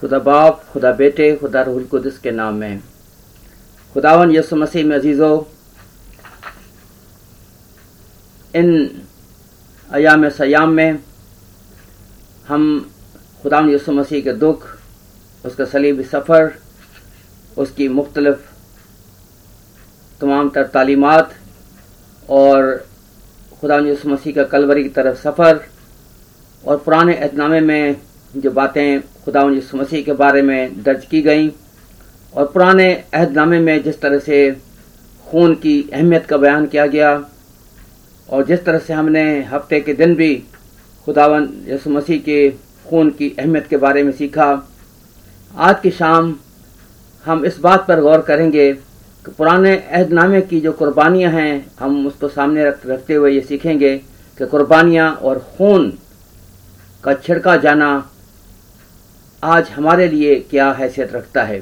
खुदा बाप, खुदा बेटे, खुदा रूहुल कुदस के नाम में। खुदावन यसु मसीह में अजीज़ो, इन अयाम सयाम में हम खुदावन यसु मसीह के दुख, उसका सलीबी सफ़र, उसकी मुख्तलफ तमाम तर तालीमत और खुदा यसु मसीह का कलवरी की तरफ़ सफ़र और पुराने एहतनामे में जो बातें खुदा यसु मसीह के बारे में दर्ज की गई और पुराने अहदनामे में जिस तरह से खून की अहमियत का बयान किया गया और जिस तरह से हमने हफ़्ते के दिन भी खुदावन यसु मसीह के खून की अहमियत के बारे में सीखा। आज की शाम हम इस बात पर गौर करेंगे कि पुराने अहदनामे की जो कुर्बानियाँ हैं हम उसको सामने रख, रखते हुए ये सीखेंगे कि कुर्बानियाँ और खून का छिड़का जाना आज हमारे लिए क्या हैसियत रखता है?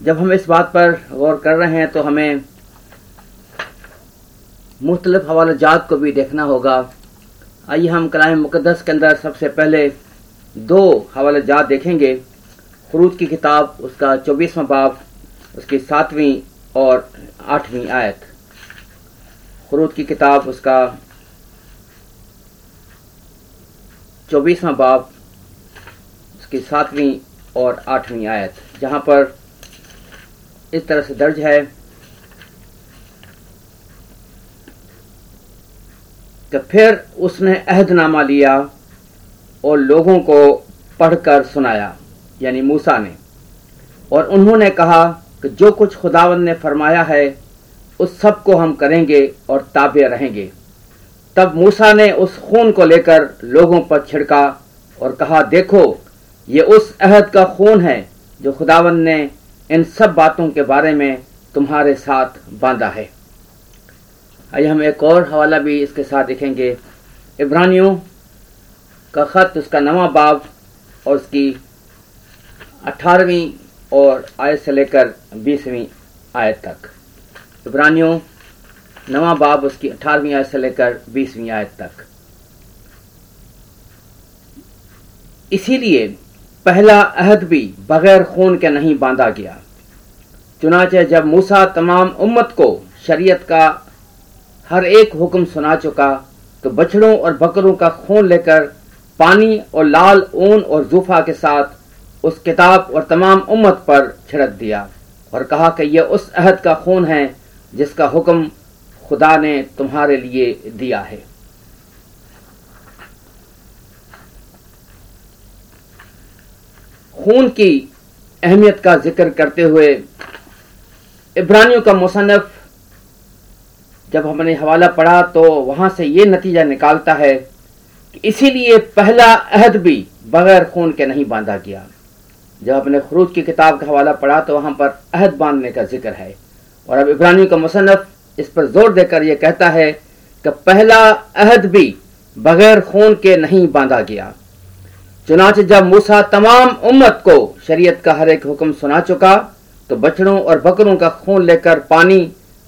जब हम इस बात पर गौर कर रहे हैं तो हमें मुख्तलिफ़ हवाला जात को भी देखना होगा। आइए हम कलाम मुकदस के अंदर सबसे पहले दो हवाला जात देखेंगे। खरूज की किताब, उसका चौबीसवां बाब, उसकी सातवीं और आठवीं आयत। खरूज की किताब, उसका चौबीसवां बाब उसकी सातवीं और आठवीं आयत, जहाँ पर इस तरह से दर्ज है, कि फिर उसने अहदनामा लिया और लोगों को पढ़कर सुनाया, यानी मूसा ने। और उन्होंने कहा कि जो कुछ खुदावन ने फरमाया है, उस सबको हम करेंगे और ताबे रहेंगे। तब मूसा ने उस खून को लेकर लोगों पर छिड़का और कहा, देखो ये उस अहद का खून है जो खुदावन ने इन सब बातों के बारे में तुम्हारे साथ बांधा है। आइए हम एक और हवाला भी इसके साथ देखेंगे। इब्रानियों का खत, उसका नवा बाब और उसकी अठारहवीं और आयत से लेकर बीसवीं आयत तक। इब्रानियों, नवा बाब, उसकी अठारहवीं आयत से लेकर बीसवीं आयत तक। इसीलिए पहला अहद भी बगैर खून के नहीं बांधा गया। चुनाचे जब मूसा तमाम उम्मत को शरीयत का हर एक हुक्म सुना चुका तो बछड़ों और बकरों का खून लेकर पानी और लाल ऊन और जूफा के साथ उस किताब और तमाम उम्मत पर छिड़क दिया और कहा कि यह उस अहद का खून है जिसका हुक्म खुदा ने तुम्हारे लिए दिया है। खून की अहमियत का ज़िक्र करते हुए इब्रानियों का मुसनफ जब हमने हवाला पढ़ा तो वहाँ से ये नतीजा निकालता है कि इसीलिए पहला अहद भी बगैर खून के नहीं बांधा गया। जब हमने खरूज की किताब का हवाला पढ़ा तो वहाँ पर अहद बांधने का ज़िक्र है। और अब इब्रानियों का मुसनफ इस पर ज़ोर देकर यह कहता है कि पहला अहद भी बगैर खून के नहीं बांधा गया। चुनाच जब मूसा तमाम उम्मत को शरीयत का हर एक हुक्म सुना चुका तो बछड़ों और बकरों का खून लेकर पानी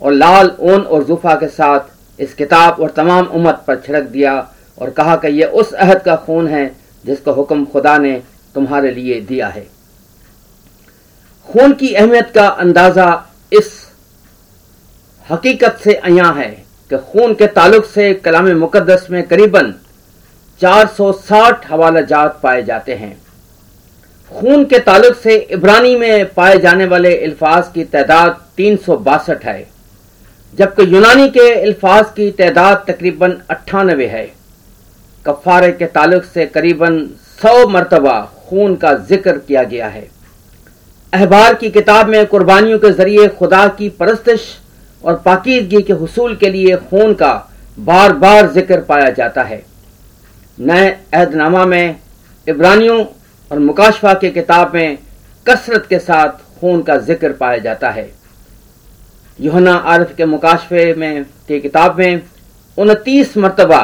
और लाल ऊन और जुफा के साथ इस किताब और तमाम उम्मत पर छिड़क दिया और कहा कि यह उस अहद का खून है जिसका हुक्म खुदा ने तुम्हारे लिए दिया है। खून की अहमियत का अंदाज़ा इस हकीकत से अया है कि खून के ताल्लुक से कलाम मुकदस में करीबन 460 हवाला जात पाए जाते हैं। खून के ताल्लुक से इब्रानी में पाए जाने वाले अल्फाज की तादाद तीन है, जबकि यूनानी के अल्फाज की तादाद तकरीबन अट्ठानवे है। कफारे के ताल्लुक से करीबन सौ मरतबा खून का ज़िक्र किया गया है। अहबार की किताब में कुर्बानियों के ज़रिए खुदा की परस्तिश और पाकिदगी के हसूल के लिए खून का बार बार ज़िक्र पाया जाता है। नए अहदनामा में इब्रानियों और मुकाशफा की किताब में कसरत के साथ खून का ज़िक्र पाया जाता है। योहना आरफ के मुकाशफे में, की किताब में उनतीस मरतबा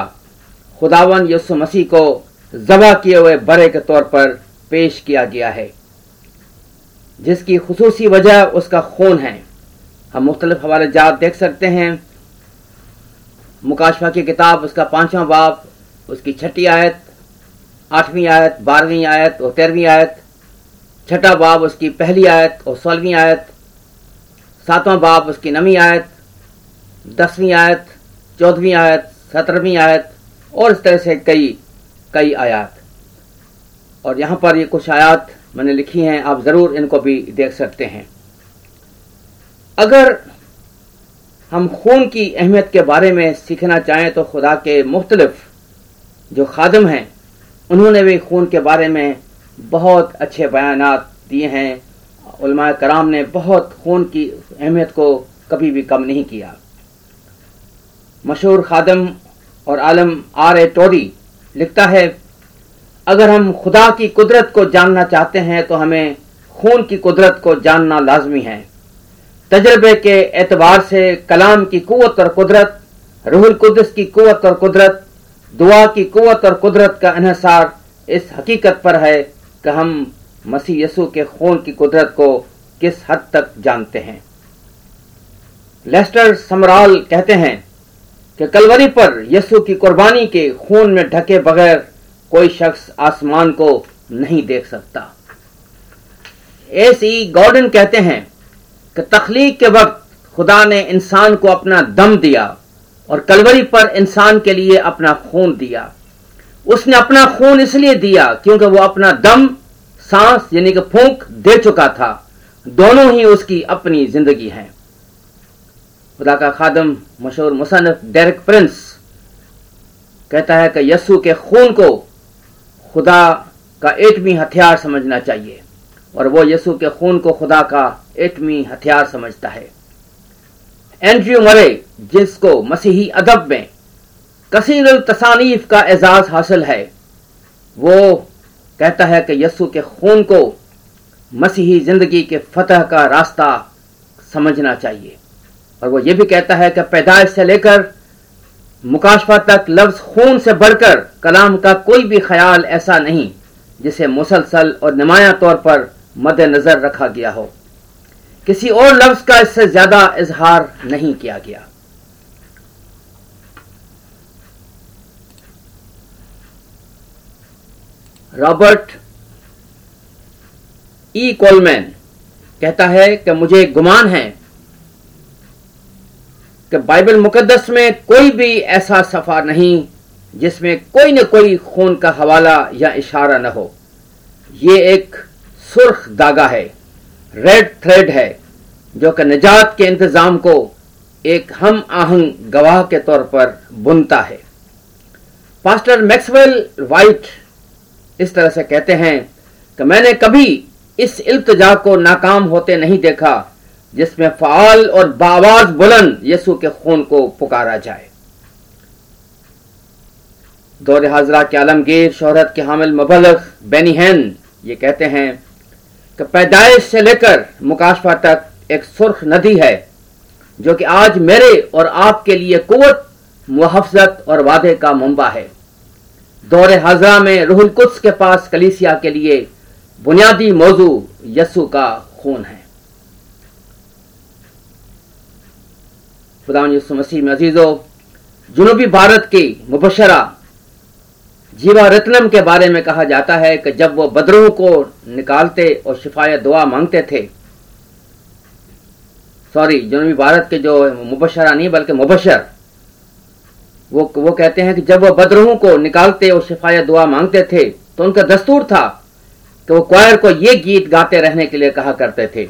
खुदावन यसु मसीह को जबा किए हुए बड़े के तौर पर पेश किया गया है, जिसकी खसूसी वजह उसका खून है। हम मुख्तलिफ़ हवाले जात देख सकते हैं। मुकाशफा की किताब, उसका पांचवा बाप उसकी छठी आयत, आठवीं आयत, बारहवीं आयत और तेरहवीं आयत, छठा बाब उसकी पहली आयत और सोलहवीं आयत, सातवां बाब उसकी नवी आयत, दसवीं आयत, चौदहवीं आयत, सत्रहवीं आयत और इस तरह से कई कई आयात। और यहाँ पर ये कुछ आयात मैंने लिखी हैं, आप ज़रूर इनको भी देख सकते हैं। अगर हम खून की अहमियत के बारे में सीखना चाहें तो खुदा के मुख्तलिफ़ जो खादम हैं, उन्होंने भी खून के बारे में बहुत अच्छे बयान दिए हैं। कराम ने बहुत खून की अहमियत को कभी भी कम नहीं किया। मशहूर खादम और आलम आर ए टोरी लिखता है, अगर हम खुदा की कुदरत को जानना चाहते हैं तो हमें खून की कुदरत को जानना लाजमी है। तजर्बे के एतबार से कलाम की कुत और कुदरत, रूहुल कुदस की कुत और कुदरत दुआ की कुत और कुदरत का इसार इस हकीकत पर है कि हम मसीह यसु के खून की कुदरत को किस हद तक जानते हैं। लेस्टर समराल कहते हैं कि कलवरी पर यसु की कुर्बानी के खून में ढके बगैर कोई शख्स आसमान को नहीं देख सकता। एस ई गॉर्डन कहते हैं कि तखलीक के वक्त खुदा ने इंसान को अपना दम दिया। और कलवरी पर इंसान के लिए अपना खून दिया। उसने अपना खून इसलिए दिया क्योंकि वो अपना दम, सांस, यानी कि फूंक दे चुका था। दोनों ही उसकी अपनी ज़िंदगी है। खुदा का खादम, मशहूर मुसनफ डेरिक प्रिंस कहता है कि यसु के खून को खुदा का एटमी हथियार समझना चाहिए। और वो यसु के खून को खुदा का एटमी हथियार समझता है। एंड्रयू मरे, जिसको मसीही अदब में। कसीर तसानीफ का एजाज हासिल है। वो कहता है कि यसु के खून को मसीही ज़िंदगी के फतह का रास्ता समझना चाहिए। और वो ये भी कहता है कि पैदाइश से लेकर मुकाशफा तक लफ्ज खून से बढ़कर कलाम का कोई भी ख्याल ऐसा नहीं, जिसे मुसलसल और नुमाया तौर पर मद्देनजर रखा गया हो। किसी और लफ्ज का इससे ज़्यादा इजहार नहीं किया गया। रॉबर्ट ई कोलमैन कहता है कि मुझे गुमान है कि बाइबल मुकदस में कोई भी ऐसा सफ़ा नहीं, जिसमें कोई न कोई खून का हवाला या इशारा न हो। ये एक सुर्ख दागा है। रेड थ्रेड है, जो कि निजात के इंतज़ाम को एक हम आहंग गवाह के तौर पर बुनता है। पास्टर मैक्सवेल वाइट इस तरह से कहते हैं कि मैंने कभी इस इल्तजा को नाकाम होते नहीं देखा, जिसमें फाल और बावाज बुलंद यसु के खून को पुकारा जाए। दौर हाजरा के आलमगीर शोहरत के हामिल मुबलक बेनीहन ये कहते हैं कि पैदाइश से लेकर मुकाशफा तक एक सुर्ख नदी है, जो कि आज मेरे और आपके लिए कुत मुहफजत और वादे का मुंबा है। दौर हाजरा में रूहुल कुछ के पास कलीसिया के लिए बुनियादी मौजू यसु का खून है। खुदा यसु मसीह में अजीजो, जुनूबी भारत की मुबशरा जीवा रत्नम के बारे में कहा जाता है कि जब वो बदरों को निकालते और शिफायत दुआ मांगते थे सॉरी जनूबी भारत के जो मुबशरा नहीं, बल्कि मुबशर, वो वो कहते हैं कि जब वो बदरों को निकालते और शिफायत दुआ मांगते थे तो उनका दस्तूर था कि वो क्वायर को ये गीत गाते रहने के लिए कहा करते थे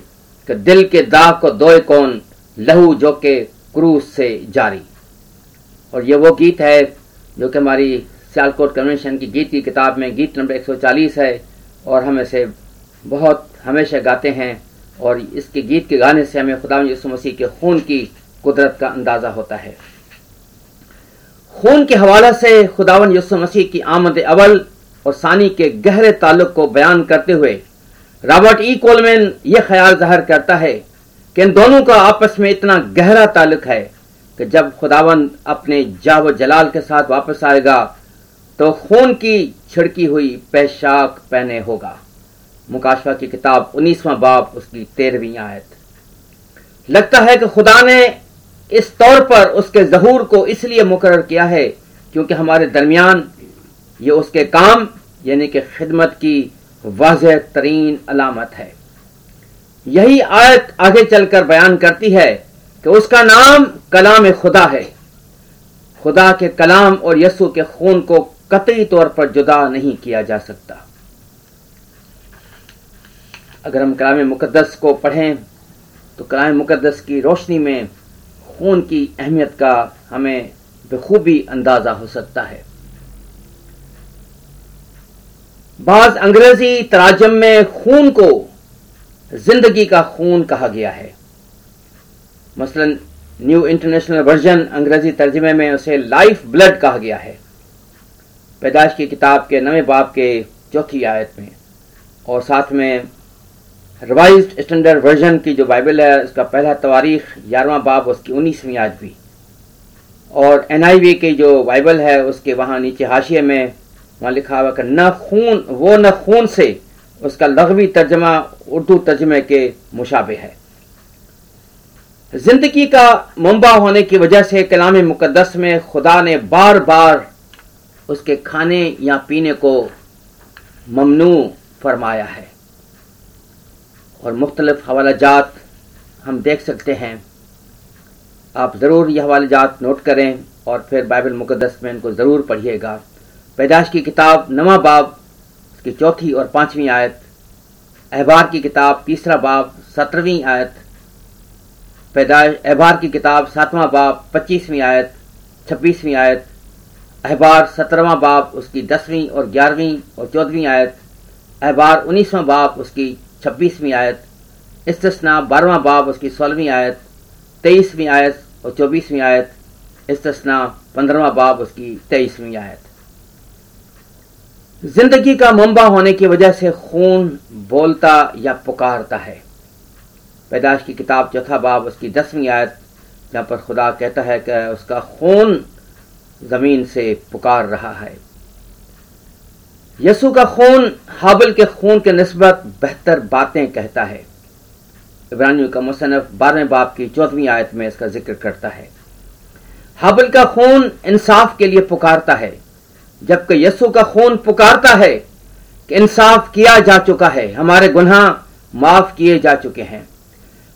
कि दिल के दाग को दोए कौन, लहू जो के क्रूज से जारी। और ये वो गीत है जो कि हमारी सियालकोट कन्वेंशन की गीत की किताब में गीत नंबर 140 है और हम इसे बहुत हमेशा गाते हैं और इसके गीत के गाने से हमें खुदा यसु मसीह के खून की कुदरत का अंदाज़ा होता है। खून के हवाले से खुदावन यसु मसीह की आमद अवल और सानी के गहरे ताल्लुक को बयान करते हुए रॉबर्ट ई. कोलमैन यह ख्याल ज़ाहिर करता है कि इन दोनों का आपस में इतना गहरा ताल्लुक है कि जब खुदावन अपने जाव जलाल के साथ वापस आएगा तो खून की छिड़की हुई पेशाक पहने होगा। मुकाशवा की किताब उन्नीसवां बाप उसकी तेरहवीं आयत। लगता है कि खुदा ने इस तौर पर उसके जहूर को इसलिए मुकर किया है क्योंकि हमारे दरमियान ये उसके काम, यानी कि खिदमत की वाज तरीन अलामत है। यही आयत आगे चलकर बयान करती है कि उसका नाम कलाम खुदा है। खुदा के कलाम और यसु के खून को कतई तौर पर जुदा नहीं किया जा सकता। अगर हम कलाम मुकदस को पढ़ें तो कलाम मुकदस की रोशनी में खून की अहमियत का हमें बखूबी अंदाज़ा हो सकता है। बाज अंग्रेज़ी तराजम में खून को ज़िंदगी का खून कहा गया है। मसलन न्यू इंटरनेशनल वर्जन अंग्रेज़ी तर्जमे में उसे लाइफ ब्लड कहा गया है। पैदाश की किताब के नवे बाब के चौथी आयत में। और साथ में रिवाइज स्टैंडर्ड वर्जन की जो बाइबल है, उसका पहला तवारीख ग्यारहवा बाब उसकी उन्नीसवीं आज भी। और एनआईवी की जो बाइबल है, उसके वहाँ नीचे हाशिए में वहाँ लिखा हुआ कि न खून, वो न खून से उसका लघवी तर्जमा उर्दू तर्जमे के मुशाबे है। ज़िंदगी का मुंबा होने की वजह से कलाम मुकदस में खुदा ने बार बार उसके खाने या पीने को ममनू फरमाया है। और मुख्तलिफ़ हवाला जात हम देख सकते हैं। आप ज़रूर ये हवाले जात नोट करें और फिर बाइबल मुकदस में इनको ज़रूर पढ़िएगा। पैदाश की किताब नवा बाब उसकी चौथी और पांचवीं आयत अहबार की किताब तीसरा बाब, सत्रहवीं आयत पैदाश अहबार की किताब सातवां बाब, पच्चीसवीं आयत, छब्बीसवीं आयत अहबार सत्रहवा बाब उसकी दसवीं और ग्यारहवीं और चौदहवीं आयत, अहबार उन्नीसवां बाब उसकी छब्बीसवीं आयत इस्तना बारहवां बाब उसकी सोलहवीं आयत, तेईसवीं आयत और चौबीसवीं आयत इस्तना पंद्रहवा बाब उसकी तेईसवीं आयत। ज़िंदगी का मुंबा होने की वजह से खून बोलता या पुकारता है। पैदाश की किताब चौथा बाब उसकी दसवीं आयत, जहाँ पर खुदा कहता है कि उसका खून ज़मीन से पुकार रहा है। यसु का खून हाबल के खून के नस्बत बेहतर बातें कहता है। इब्रानियों का मुसनफ बारहवें बाप की चौदहवीं आयत में इसका ज़िक्र करता है। हाबल का खून इंसाफ के लिए पुकारता है। जबकि यसु का खून पुकारता है कि इंसाफ किया जा चुका है, हमारे गुनाह माफ़ किए जा चुके हैं।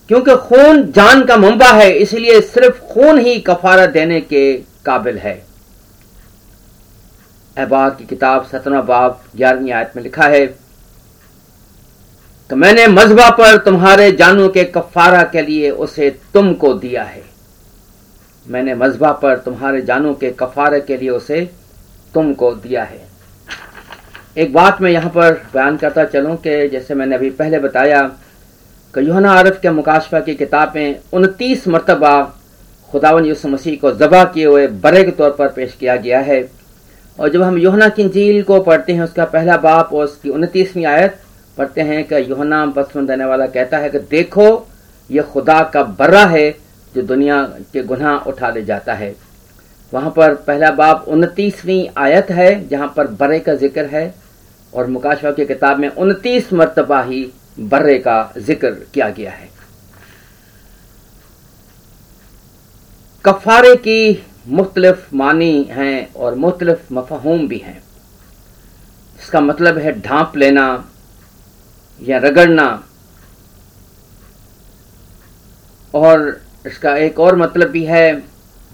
क्योंकि खून जान का मुंबा है, इसलिए सिर्फ़ खून ही कफारा देने के काबिल है। अहबार की किताब सतना बाब, ग्यारहवीं आयत में लिखा है तो मैंने मजबा पर तुम्हारे जानू के कफारा के लिए उसे तुमको दिया है। मैंने मजबा पर तुम्हारे जानू के कफारे के लिए उसे तुमको दिया है। एक बात मैं यहाँ पर बयान करता चलूँ कि जैसे मैंने अभी पहले बताया कि योहना आरफ के मुकाशफा की किताब में उनतीस मरतबा खुदावन यूसु मसीह को जबा किए हुए बड़े के तौर पर पेश किया गया है। और जब हम योहना की झील को पढ़ते हैं, उसका पहला बाप और उसकी उनतीसवीं आयत पढ़ते हैं कि योहना बसमन देने वाला कहता है कि देखो, यह खुदा का बर्रा है जो दुनिया के गुनाह उठा ले जाता है। वहाँ पर पहला बाप उनतीसवीं आयत है, जहाँ पर बर्रे का ज़िक्र है और मुकाशवा की किताब में उनतीस मरतबा ही बर्रे का ज़िक्र किया गया है। कफारे की मुख्तलिफ़ मानी हैं और मुख्तलिफ़ मफहूम भी हैं। इसका मतलब है ढांप लेना या रगड़ना। और इसका एक और मतलब भी है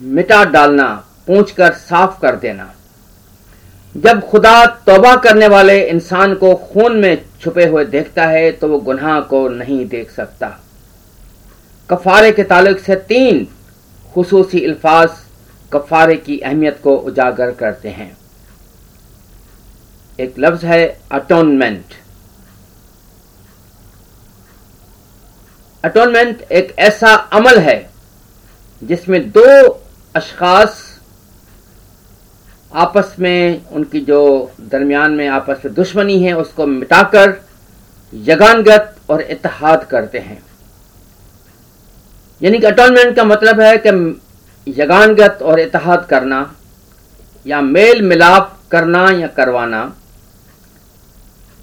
मिटा डालना, पूछ कर साफ़ कर देना। जब खुदा तोबा करने वाले इंसान को खून में छुपे हुए देखता है तो वो गुनाह को नहीं देख सकता। कफारे के ताल्लुक से तीन खसूसी अल्फाज कफारे की अहमियत को उजागर करते हैं। एक लफ्ज है अटोनमेंट अटोनमेंट एक ऐसा अमल है जिसमें दो अशखास आपस में, उनकी जो दरमियान में आपस में दुश्मनी है, उसको मिटाकर यगानगत और इतिहाद करते हैं। यानी कि अटोनमेंट का मतलब है कि यगानगत और इतिहाद करना, या मेल मिलाप करना या करवाना।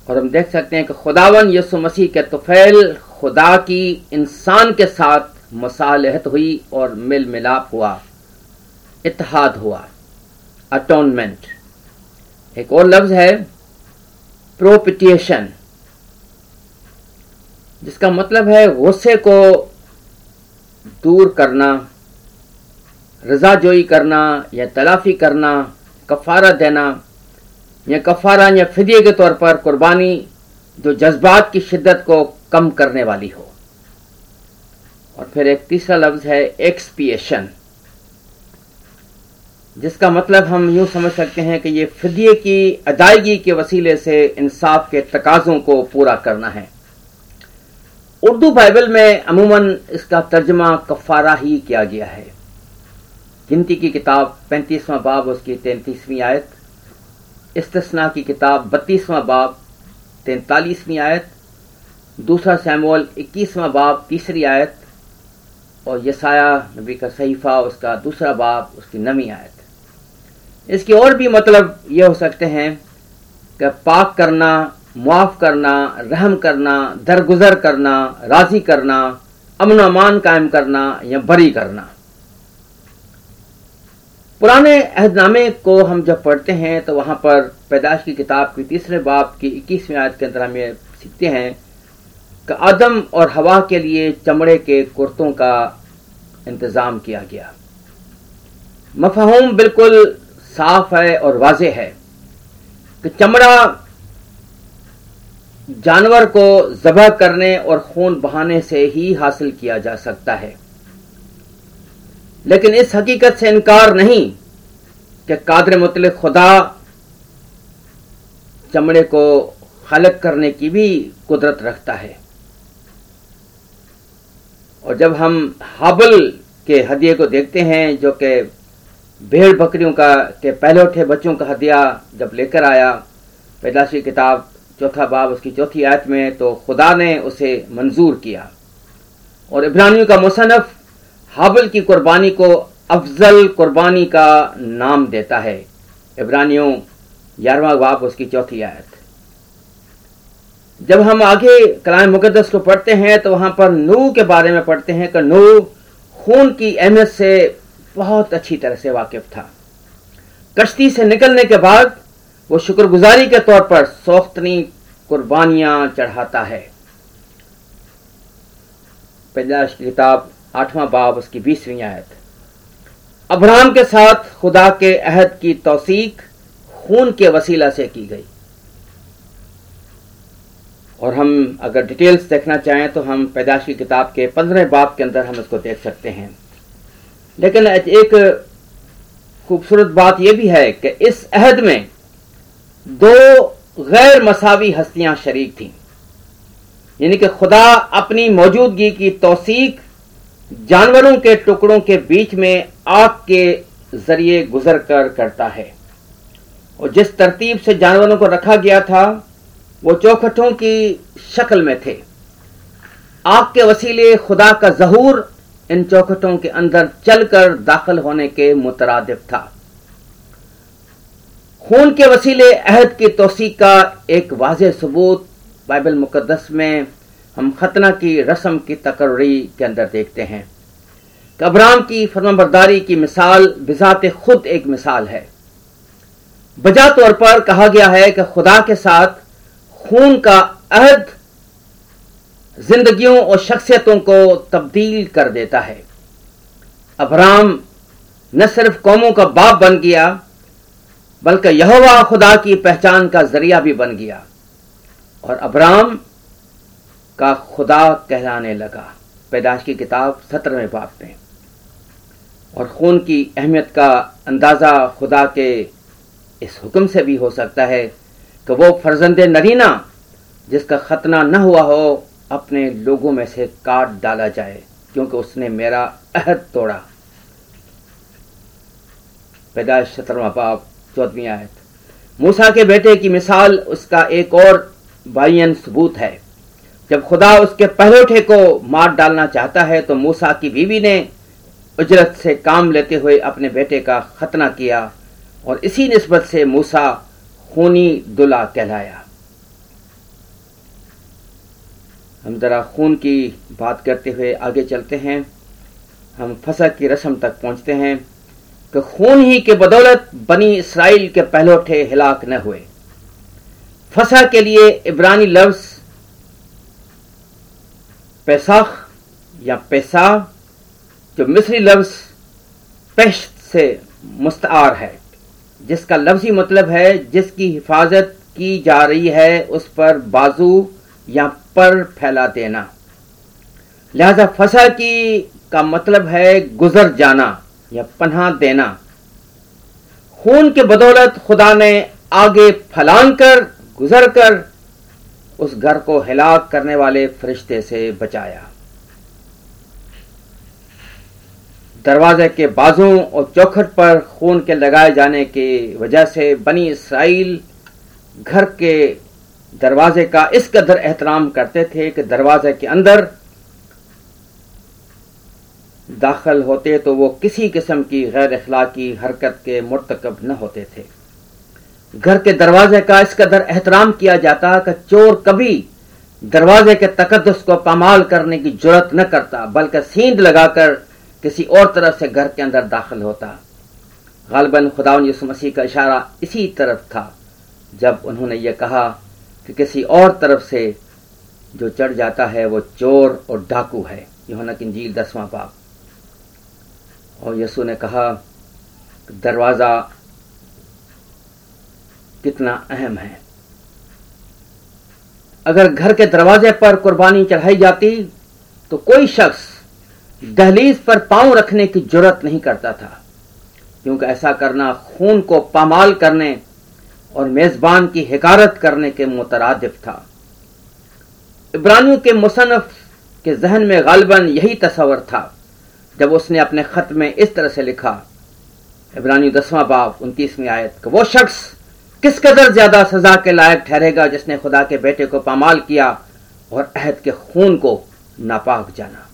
और हम देख सकते हैं कि खुदावन यसु मसीह के तुफैल खुदा की इंसान के साथ मसालहत हुई और मेल मिलाप हुआ इतिहाद हुआ, अटोनमेंट। एक और लफ्ज है, प्रोपिटिएशन। जिसका मतलब है गुस्से को दूर करना रजाजोई करना या तलाफी करना कफारा देना, या कफारा या फिदिये के तौर पर कुर्बानी जो जज्बात की शिद्दत को कम करने वाली हो। और फिर एक तीसरा लफ्ज है एक्सपिएशन, जिसका मतलब हम यूँ समझ सकते हैं कि ये फिदिये की अदायगी के वसीले से इंसाफ के तकाजों को पूरा करना है। उर्दू बाइबल में अमूमन इसका तर्जमा कफारा ही किया गया है। गिनती की किताब पैंतीसवां बाब उसकी तैंतीसवीं आयत। इस्तना की किताब बत्तीसवां बाब, तैंतालीसवीं आयत। दूसरा सैमुअल इक्कीसवां बाब, तीसरी आयत। और यसाया नबी का सहीफा उसका दूसरा बाब, उसकी नवी आयत। इसके और भी मतलब ये हो सकते हैं कि पाक करना, मुआफ करना, रहम करना, दरगुजर करना, राज़ी करना अमन अमान कायम करना या बरी करना। पुराने अहदनामे को हम जब पढ़ते हैं तो वहाँ पर पैदाश की किताब की तीसरे बाप की इक्कीसवीं आयत के अंदर हमें सीखते हैं कि आदम और हवा के लिए चमड़े के कुर्तों का इंतज़ाम किया गया। मफहूम बिल्कुल साफ़ है और वाज है कि चमड़ा जानवर को जबह करने और खून बहाने से ही हासिल किया जा सकता है। लेकिन इस हकीकत से इनकार नहीं कि कादर मुतल खुदा चमड़े को खलक करने की भी कुदरत रखता है। और जब हम हाबल के हदिये को देखते हैं, जो कि भेड़ बकरियों का, के पहले उठे बच्चों का हदिया जब लेकर आया पैदाशी किताब, चौथा बाब, उसकी चौथी आयत में तो खुदा ने उसे मंजूर किया। और इब्रानियों का मुसनफ हाबल की कुर्बानी को अफजल कुर्बानी का नाम देता है। इब्रानियों, ग्यारहवा बाप उसकी चौथी आयत। जब हम आगे कलाम मुकदस को पढ़ते हैं तो वहाँ पर नू के बारे में पढ़ते हैं कि नू खून की अहमियत से बहुत अच्छी तरह से वाकिफ था। कश्ती से निकलने के बाद वो शुक्रगुजारी के तौर पर सोख्तनी कुर्बानियाँ चढ़ाता है। पैदाश किताब आठवां बाब उसकी बीसवीं आयत। अब्राहम के साथ खुदा के अहद की तोसीक खून के वसीला से की गई। और हम अगर डिटेल्स देखना चाहें तो हम पैदाश की किताब के पंद्रह बाब के अंदर हम इसको देख सकते हैं। लेकिन एक खूबसूरत बात यह भी है कि इस अहद में दो गैर मसावी हस्तियाँ शरीक थीं। यानी कि खुदा अपनी मौजूदगी की तोसीक जानवरों के टुकड़ों के बीच में आग के ज़रिए गुजर कर करता है। और जिस तरतीब से जानवरों को रखा गया था, वो चौखटों की शक्ल में थे। आग के वसीले खुदा का जहूर इन चौखटों के अंदर चलकर दाखिल होने के मुतरद था। खून के वसीले अहद की तोसी का एक वाज सबूत बाइबल मुकदस में हम खतना की रस्म की तकर्री के अंदर देखते हैं कि अब्राम की फरमाबरदारी की मिसाल बिजात खुद एक मिसाल है। बजा तौर पर कहा गया है कि खुदा के साथ खून का अहद जिंदगियों और शख्सियतों को तब्दील कर देता है। अब्राम न सिर्फ़ कौमों का बाप बन गया, बल्कि यहोवा खुदा की पहचान का ज़रिया भी बन गया। और अब्राम का खुदा कहलाने लगा। पैदाश की किताब सत्रहवें बाप में। और खून की अहमियत का अंदाज़ा खुदा के इस हुक्म से भी हो सकता है कि वो फर्जंद नरीना जिसका खतना न हुआ हो, अपने लोगों में से काट डाला जाए, क्योंकि उसने मेरा अहद तोड़ा। पैदाश सत्रवा बाप, चौदहवीं आयत। मूसा के बेटे की मिसाल, उसका एक और बायन सबूत है। जब खुदा उसके पहलोठे को मार डालना चाहता है तो मूसा की बीवी ने उजरत से काम लेते हुए अपने बेटे का खतना किया और इसी नस्बत से मूसा खूनी दुला कहलाया। हम जरा खून की बात करते हुए आगे चलते हैं। हम फसा की रस्म तक पहुँचते हैं कि खून ही के बदौलत बनी इसराइल के पहलोठे हिलाक न हुए। फसा के लिए इब्रानी लफ्ज पैसाख या पैसा जो मिस्री लफ्ज पेश्त से मुस्तार है जिसका लफ्जी मतलब है जिसकी हिफाजत की जा रही है उस पर बाजू या पर फैला देना लिहाजा फसा की का मतलब है गुजर जाना या पन्हा देना खून के बदौलत खुदा ने आगे फलांग कर गुजर कर उस घर को हिलाक करने वाले फरिश्ते से बचाया। दरवाजे के बाजों और चौखट पर खून के लगाए जाने की वजह से बनी इसराइल घर के दरवाजे का इस कदर एहतराम करते थे कि दरवाजे के अंदर दाखिल होते तो वो किसी किस्म की गैर अखलाकी हरकत के मुरतकब न होते थे। घर के दरवाजे का इस कदर एहतराम किया जाता कि चोर कभी दरवाजे के तकदस को पामाल करने की ज़रूरत न करता, बल्कि सींद लगाकर किसी और तरफ़ से घर के अंदर दाखिल होता। गालबन खुदा यसु मसीह का इशारा इसी तरफ़ था, जब उन्होंने ये कहा कि किसी और तरफ़ से जो चढ़ जाता है वो चोर और डाकू है। योहना इंजील दसवां पाप और यसु ने कहा दरवाज़ा कितना अहम है। अगर घर के दरवाजे पर कुर्बानी चढ़ाई जाती तो कोई शख्स दहलीज पर पाँव रखने की ज़रूरत नहीं करता था। क्योंकि ऐसा करना खून को पामाल करने और मेजबान की हिकारत करने के मुतरदिफ था। इब्रानियों के मुसनफ के जहन में गालबन यही तस्वर था। जब उसने अपने खत में इस तरह से लिखा इब्रानी दसवां बाब उनतीसवीं आयत, का वो शख्स किस कदर ज़्यादा सजा के लायक ठहरेगा जिसने खुदा के बेटे को पामाल किया और अहद के खून को नापाक जाना?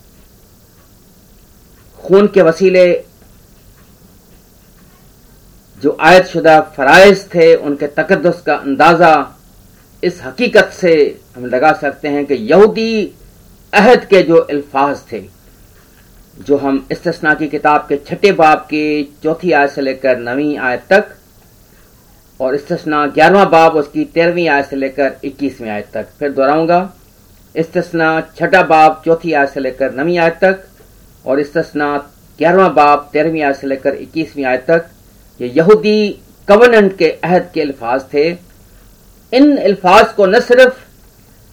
खून के वसीले जो आयत शुदा फ़राइज थे, उनके तकदस का अंदाज़ा इस हकीकत से हम लगा सकते हैं कि यहूदी अहद के जो अल्फाज थे, जो हम इस्तना की किताब के छठे बाब की चौथी आयत से लेकर नवीं आयत तक और इस्तना ग्यारहवा बाब उसकी तेरहवीं आयत से लेकर इक्कीसवीं आयत तक। फिर दोहराऊँगा। इस्तना छठा बाब चौथी आयत से लेकर नवीं आयत तक और इस्तना ग्यारहवा बाब तेरहवीं आयत से लेकर इक्कीसवीं आयत तक। ये यहूदी कवनेंट के अहद के अल्फाज थे। इन अल्फाज को न सिर्फ़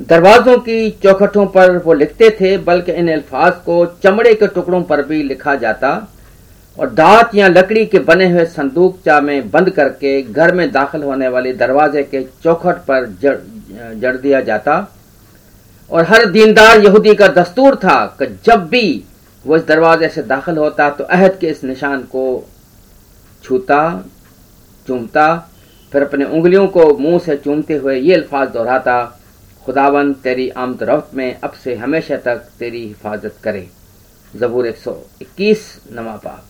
दरवाजों की चौखटों पर वो लिखते थे, बल्कि इन अल्फाज को चमड़े के टुकड़ों पर भी लिखा जाता। और दांत या लकड़ी के बने हुए संदूकचा में बंद करके घर में दाखिल होने वाले दरवाजे के चौखट पर जड़ जड़ दिया जाता। और हर दीनदार यहूदी का दस्तूर था कि जब भी वो इस दरवाजे से दाखिल होता तो अहद के इस निशान को छूता, चूमता, फिर अपने उंगलियों को मुँह से चूमते हुए ये अल्फाज दोहराता, खुदावन, तेरी आमद रफ्त में अब से हमेशा तक तेरी हिफाजत करे। जबूर एक 121 नमा पाक।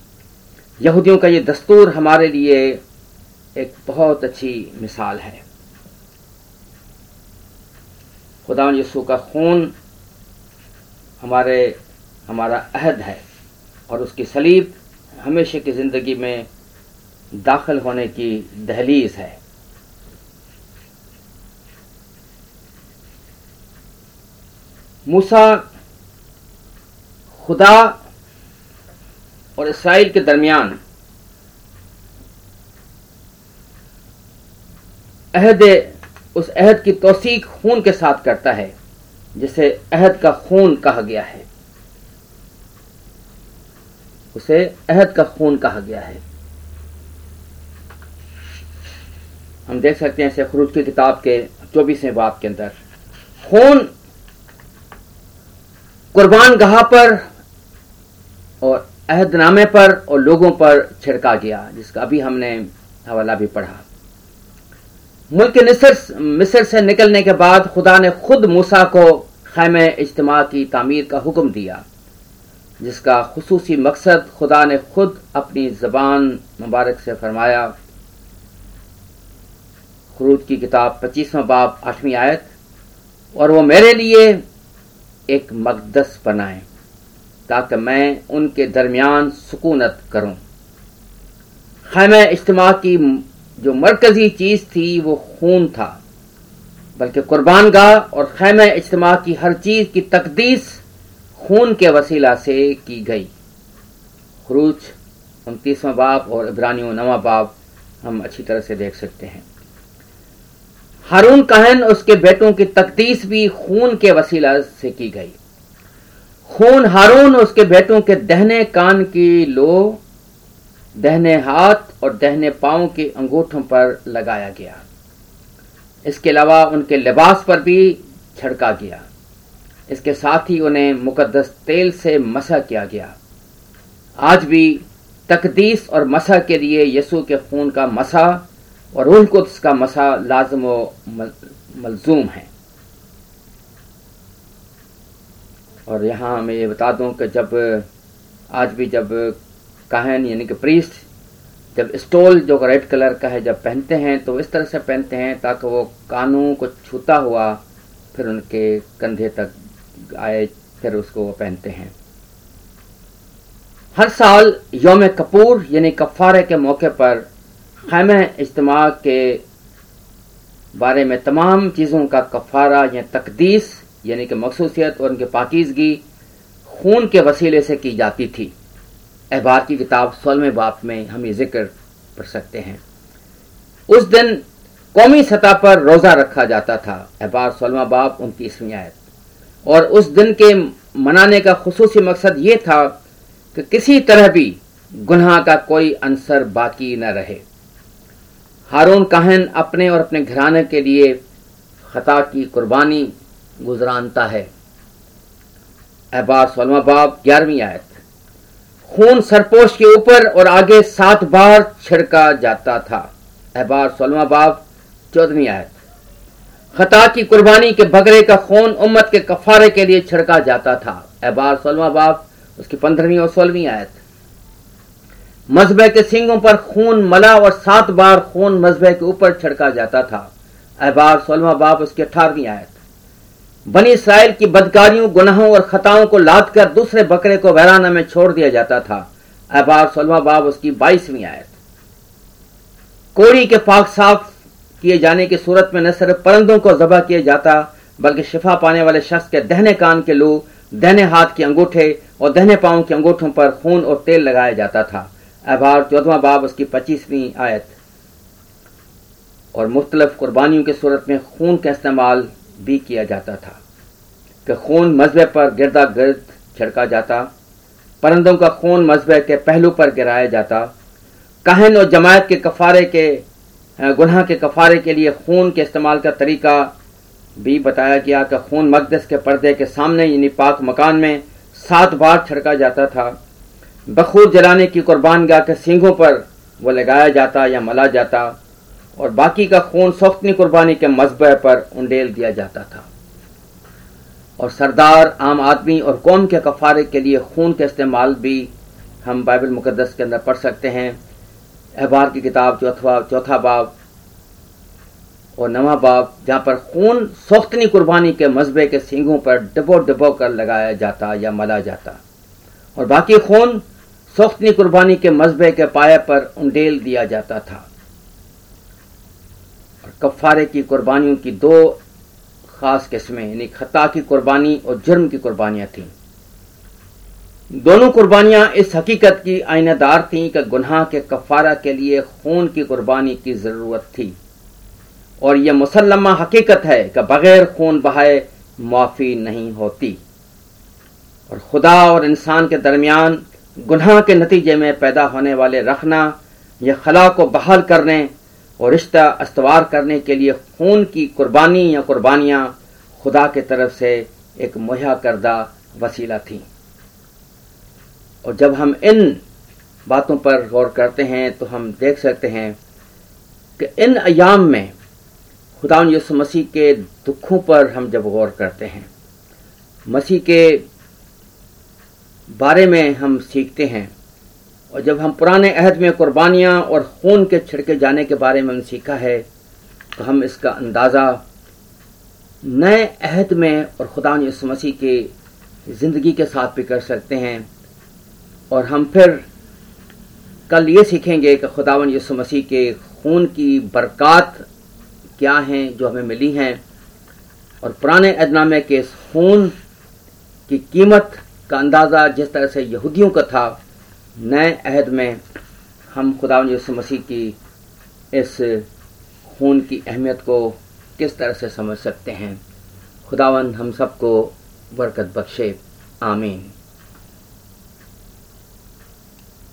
यहूदियों का ये दस्तूर हमारे लिए एक बहुत अच्छी मिसाल है। खुदा यसू का खून हमारे, हमारा अहद है और उसकी सलीब हमेशा की ज़िंदगी में दाखिल होने की दहलीज है। मूसा खुदा और इसराइल के दरमियान। अहद, उस अहद की तोसीक खून के साथ करता है, जिसे अहद का खून कहा गया है। उसे अहद का खून कहा गया है। हम देख सकते हैं खरूज की किताब के चौबीसवें बाप के अंदर। खून कुर्बान गाह पर और अहदनामे पर और लोगों पर छिड़का गया, जिसका अभी हमने हवाला भी पढ़ा। मुल्क मिस्र मिस्र से निकलने के बाद खुदा ने खुद मूसा को खैम इज्तम की तामीर का हुक्म दिया, जिसका खसूसी मकसद खुदा ने खुद अपनी जबान मुबारक से फरमाया। खरूज की किताब पच्चीसवा बाप आठवीं आयत, और वो मेरे लिए एक मकदस बनाए। ताकि मैं उनके दरमियान सुकूनत करूँ। खैम इज्तम की जो मरकजी चीज़ थी, वो खून था। बल्कि कुर्बान गाह और खैम इज्तम की हर चीज़ की तकदीस खून के वसीला से की गई। खरूज, उनतीसवां बाप और इब्रानियों नवा बाप हम अच्छी तरह से देख सकते हैं। हारून कहन उसके बेटों की तकदीस भी खून के वसीला से की गई। खून हारून उसके बेटों के दहने कान की लो, दहने हाथ और दहने पाँव के अंगूठों पर लगाया गया। इसके अलावा उनके लिबास पर भी छिड़का गया। इसके साथ ही उन्हें मुकदस तेल से मसा किया गया। आज भी तकदीस और मसा के लिए यसु के खून का मसा और रूह कुद्स का मसा लाजम मलजूम है। और यहाँ मैं ये बता दूँ कि जब, आज भी जब काहन यानी कि प्रीस्ट जब स्टोल जो रेड कलर का है जब पहनते हैं तो इस तरह से पहनते हैं ताकि वो कानों को छूता हुआ फिर उनके कंधे तक आए, फिर उसको वो पहनते हैं। हर साल योम कपूर यानी कफ़ारे के मौके पर खैम इज्तम के बारे में तमाम चीज़ों का कफ़ारा या तकदीस यानी कि मखसूसियत और उनकी पाकिजगी खून के वसीले से की जाती थी। अहबार की किताब सोलहवें बाप में हम ये ज़िक्र पढ़ सकते हैं। उस दिन कौमी सतह पर रोज़ा रखा जाता था। अहबार सोलवा बाप उनतीसवीं आयत। और उस दिन के मनाने का खसूसी मकसद ये था कि किसी तरह भी गुनाह का कोई अंसर बाकी न रहे। हारून काहन अपने और अपने घराने के लिए खता की कुर्बानी गुजरानता है। अहबार सोलवा बाब ग्यारहवीं आयत। खून सरपोश के ऊपर और आगे सात बार छिड़का जाता था। अहबार सोलवा बाब चौदहवीं आयत। खता की कुर्बानी के बकरे का खून उम्मत के कफारे के लिए छिड़का जाता था। अहबार सोलवा बाब उसकी पंद्रहवीं और सोलहवीं आयत। मजबे के सिंगों पर खून मला और सात बार खून मजबे के ऊपर छिड़का जाता था। अहबार सोलवा बाब उसकी अठारहवीं आयत। बनी इसराइल की बदकारियों, गुनाहों और खताओं को लाद कर दूसरे बकरे को वैराना में छोड़ दिया जाता था। अहबार सोलवा बाब उसकी बाईसवीं आयत। कोड़ी के पाक साफ़ किए जाने की सूरत में न सिर्फ़ परंदों को जबा किया जाता, बल्कि शिफा पाने वाले शख्स के दहने कान के लू, दहने हाथ के अंगूठे और दहने पाँव के अंगूठों पर खून और तेल लगाया जाता था। अहबार चौदवा बाब उसकी पच्चीसवीं आयत। और मुख्तलिफ़ कुर्बानियों की सूरत में खून का इस्तेमाल भी किया जाता था कि खून मजबे पर गिरदा गिर्द छिड़का जाता परंदों का खून मजबे के पहलू पर गिराया जाता। कहन और जमायत के कफारे के गुनाह के कफारे के लिए खून के इस्तेमाल का तरीका भी बताया गया कि खून मकदस के पर्दे के सामने, यानी पाक मकान में, सात बार छिड़का जाता था। बखूर जलाने की कुर्बान गाह के सींगों पर वो लगाया जाता या मला जाता। और बाकी का खून सोख्तनी कुर्बानी के मजबे पर उंडेल दिया जाता था। और सरदार, आम आदमी और कौम के कफारे के लिए खून का इस्तेमाल भी हम बाइबल मुकदस के अंदर पढ़ सकते हैं। अहबार की किताब, चौथा चौथा बाब और नवा बाब, जहाँ पर खून सोख्तनी कुर्बानी के मजबे के सींगों पर डबो डबो कर लगाया जाता या मला जाता। और बाकी खून सोख्तनी कुर्बानी के मजबे के पाए पर उंडेल दिया जाता था। कफ़ारे की कुर्बानियों की दो खास किस्में, यानी खता की कुर्बानी और जुर्म की कुर्बानियाँ थीं। दोनों कुर्बानियाँ इस हकीकत की आइनादार थीं कि गुनाह के कफ़ारा के लिए खून की कुर्बानी की ज़रूरत थी। और यह मुसलमा हकीकत है कि बगैर खून बहाए माफ़ी नहीं होती। और खुदा और इंसान के दरमियान गुनाह के नतीजे में पैदा होने वाले रखना यह खला को बहाल करने और रिश्ता अस्तवार करने के लिए खून की कुर्बानी या कुर्बानियाँ खुदा के तरफ़ से एक मुहैया करदा वसीला थी। और जब हम इन बातों पर गौर करते हैं तो हम देख सकते हैं कि इन अयाम में खुदा यसु मसीह के दुखों पर हम जब गौर करते हैं, मसीह के बारे में हम सीखते हैं और जब हम पुराने अहद में कुर्बानियाँ और खून के छिड़के जाने के बारे में सीखा है तो हम इसका अंदाज़ा नए अहद में और खुदा मसीह के ज़िंदगी के साथ भी कर सकते हैं। और हम फिर कल ये सीखेंगे कि खुदावन यसु मसीह के खून की बरक़ात क्या हैं जो हमें मिली हैं। और पुराने अदनामे के खून की कीमत का अंदाज़ा जिस तरह से यहूदियों का था नए अहद में हम खुदा यसु मसीह की इस खून की अहमियत को किस तरह से समझ सकते हैं? खुदावन हम सबको बरकत बख्शे। आमीन।